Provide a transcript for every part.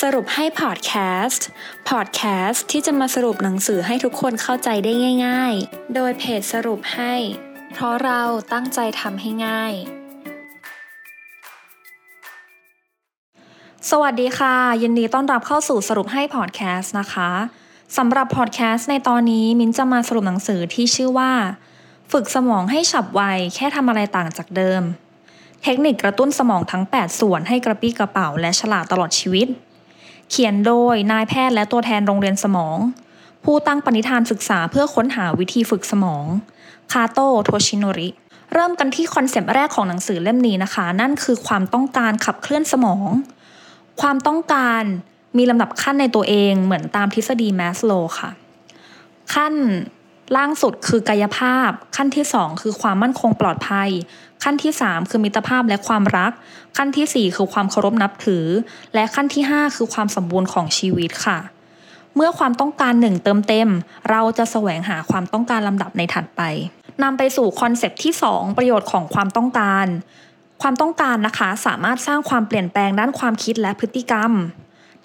สรุปให้พอดแคสต์ พอดแคสต์ที่จะมาสรุปหนังสือให้ทุกคนเข้าใจได้ง่าย ๆ โดยเพจสรุปให้ เพราะเราตั้งใจทำให้ง่าย สวัสดีค่ะ ยินดีต้อนรับเข้าสู่สรุปให้พอดแคสต์นะคะสำหรับพอดแคสต์ในตอนนี้มิ้นจะมาสรุปหนังสือที่ชื่อว่า ฝึกสมองให้ฉับไวแค่ทำอะไรต่างจากเดิมเทคนิคกระตุ้นสมองทั้ง 8 ส่วนให้กระปรี้กระเปร่าและฉลาดตลอดชีวิต เขียนโดยนายแพทย์และตัวแทนโรงเรียนสมอง ผู้ตั้งปณิธานศึกษาเพื่อค้นหาวิธีฝึกสมอง คาโตโทชิโนริ เริ่มกันที่ concept แรกของหนังสือเล่มนี้นะคะ นั่นคือความต้องการขับเคลื่อนสมอง ความต้องการมีลำดับขั้นในตัวเองเหมือนตามทฤษฎีแมสโลค่ะ ขั้น ล่างสุดคือกายภาพ ขั้นที่ 2 คือความมั่นคงปลอดภัย ขั้นที่ 3 คือมิตรภาพและความรัก ขั้นที่ 4 คือความเคารพนับถือ และขั้นที่ 5 คือความสมบูรณ์ของชีวิตค่ะ เมื่อความต้องการหนึ่งเติมเต็ม เราจะแสวงหาความต้องการลำดับในถัดไปนำไปสู่คอนเซปที่ 2 ประโยชน์ของความต้องการ ความต้องการนะคะสามารถสร้างความเปลี่ยนแปลงด้านความคิดและพฤติกรรม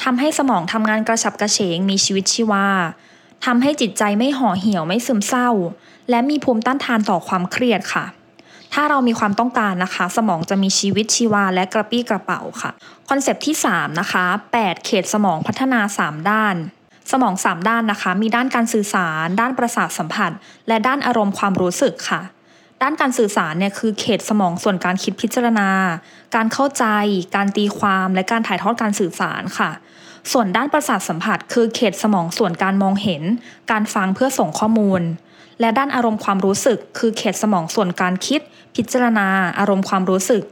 ทำให้สมองทำงานกระฉับกระเฉงมีชีวิตชีวา ทำให้จิตใจไม่ห่อเหี่ยวไม่ซึมเศร้า และมีภูมิต้านทานต่อความเครียดค่ะ ถ้าเรามีความต้องการนะคะ สมองจะมีชีวิตชีวาและกระปรี้กระเปร่าค่ะ concept ที่ 3 นะคะ 8 เขตสมองพัฒนา 3 ด้าน สมอง 3 ด้านนะคะ มีด้านการสื่อสาร ด้านประสาทสัมผัส และด้านอารมณ์ความรู้สึกค่ะด้านการสื่อสารเนี่ยคือเขตสมองส่วนการคิดพิจารณา การเข้าใจ การตีความ และการถ่ายทอดการสื่อสารค่ะ ส่วนด้านประสาทสัมผัส คือเขตสมองส่วนการมองเห็น การฟังเพื่อส่งข้อมูล และด้านอารมณ์ความรู้สึก คือเขตสมองส่วนการคิด พิจารณา อารมณ์ความรู้สึก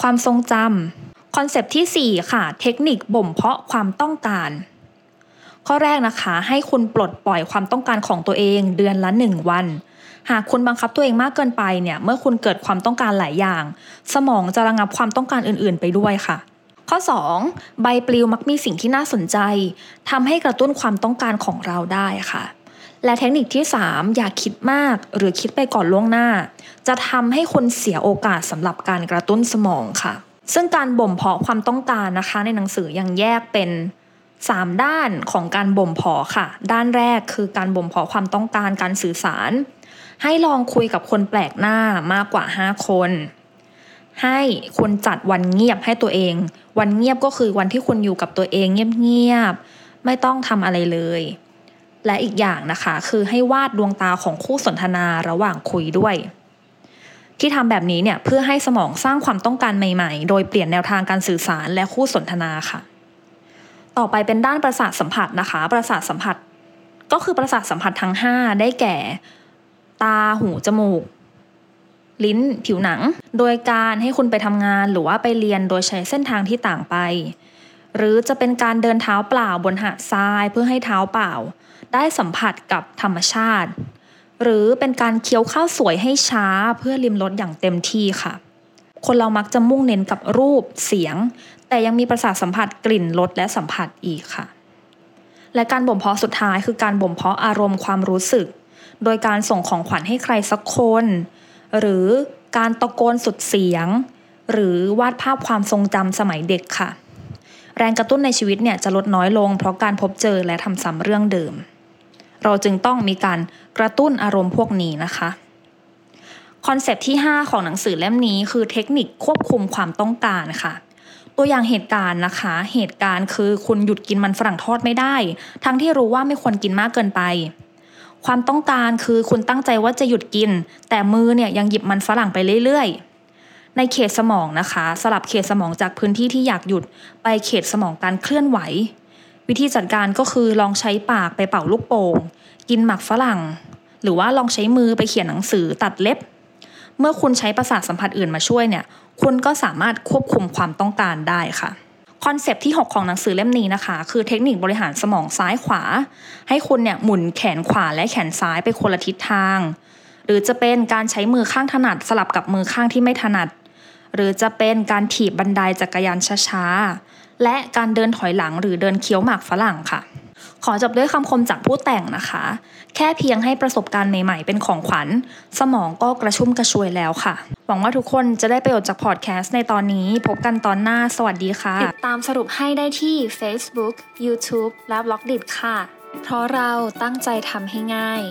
ความทรงจำคอนเซปที่ 4 ค่ะ เทคนิคบ่มเพาะความต้องการ ข้อแรกนะคะ ให้คุณปลดปล่อยความต้องการของตัวเองเดือนละ 1 วันหากคุณบังคับตัวเองมากเกินไปเนี่ย เมื่อคุณเกิดความต้องการหลายอย่าง สมองจะระงับความต้องการอื่น ๆ ไปด้วยค่ะ ข้อ 2. ใบปลิวมักมีสิ่งที่น่าสนใจทำให้กระตุ้นความต้องการของเราได้ค่ะ และเทคนิคที่ 3 อย่าคิดมากหรือคิดไปก่อนล่วงหน้า จะทำให้คนเสียโอกาสสำหรับการกระตุ้นสมองค่ะ ซึ่งการบ่มเพาะความต้องการนะคะ ในหนังสือยังแยกเป็น 3 ด้านของการบ่มเพาะค่ะ ด้านแรกคือการบ่มเพาะความต้องการการสื่อสาร ให้ลองคุยกับคนแปลกหน้ามากกว่า 5 คน ให้คุณจัดวันเงียบให้ตัวเอง วันเงียบก็คือวันที่คุณอยู่กับตัวเองเงียบๆไม่ต้องทำอะไรเลย และอีกอย่างนะคะ คือให้วาดดวงตาของคู่สนทนาระหว่างคุยด้วย ที่ทำแบบนี้เนี่ยเพื่อให้สมองสร้างความต้องการใหม่ๆ โดยเปลี่ยนแนวทางการสื่อสารและคู่สนทนาค่ะ ต่อไปเป็นด้านประสาทสัมผัสนะคะ ประสาทสัมผัส ก็คือประสาทสัมผัสทั้ง 5 ได้แก่ ตาหูจมูก ลิ้นผิวหนัง โดยการให้คุณไปทำงานหรือว่าไปเรียนโดยใช้เส้นทางที่ต่างไป หรือจะเป็นการเดินเท้าเปล่าบนหาดทรายเพื่อให้เท้าเปล่า ได้สัมผัสกับธรรมชาติ หรือเป็นการเคี้ยวข้าวสวยให้ช้าเพื่อริมรสอย่างเต็มที่ค่ะ คนเรามักจะมุ่งเน้นกับรูปเสียง แต่ยังมีประสาทสัมผัสกลิ่นรสและสัมผัสอีกค่ะ และการบ่มเพาะสุดท้ายคือการบ่มเพาะอารมณ์ความรู้สึก โดยการส่งของขวัญให้ใครสักคน หรือการตะโกนสุดเสียง หรือวาดภาพความทรงจำสมัยเด็กค่ะ แรงกระตุ้นในชีวิตเนี่ยจะลดน้อยลง เพราะการพบเจอและทำซ้ำเรื่องเดิม เราจึงต้องมีการกระตุ้นอารมณ์พวกนี้นะคะคอนเซปที่ 5 ของหนังสือเล่มนี้คือเทคนิคควบคุมความต้องการค่ะ ตัวอย่างเหตุการณ์นะคะ เหตุการณ์คือคุณหยุดกินมันฝรั่งทอดไม่ได้ ทั้งที่รู้ว่าไม่ควรกินมากเกินไป ความต้องการคือคุณตั้งใจว่าจะหยุดกิน แต่มือเนี่ยยังหยิบมันฝรั่งไปเรื่อยๆ ในเขตสมองนะคะ สลับเขตสมองจากพื้นที่ที่อยากหยุด ไปเขตสมองการเคลื่อนไหว วิธีจัดการก็คือลองใช้ปากไปเป่าลูกโป่งกินหมักฝรั่ง หรือว่าลองใช้มือไปเขียนหนังสือตัดเล็บ เมื่อคุณใช้ประสาทสัมผัสอื่นมาช่วยเนี่ย คุณก็สามารถควบคุมความต้องการได้ค่ะ คอนเซปที่ 6 ของหนังสือเล่มนี้นะคะ คือเทคนิคบริหารสมองซ้ายขวา ให้คุณเนี่ยหมุนแขนขวาและแขนซ้ายไปคนละทิศทาง หรือจะเป็นการใช้มือข้างถนัดสลับกับมือข้างที่ไม่ถนัด หรือจะเป็นการถีบบันไดจักรยานช้าๆและการเดินถอยหลังหรือเดินเคี้ยวหมากฝรั่งค่ะ ขอจบด้วยคำคมจากผู้แต่งนะคะ แค่เพียงให้ประสบการณ์ใหม่ๆ เป็นของขวัญ สมองก็กระชุ่มกระชวยแล้วค่ะ หวังว่าทุกคนจะได้ประโยชน์จากพอดแคสต์ในตอนนี้ พบกันตอนหน้า สวัสดีค่ะ ติดตามสรุปให้ได้ที่ Facebook YouTube และ b ล็อกดิค่ะ เพราะเราตั้งใจทำให้ง่าย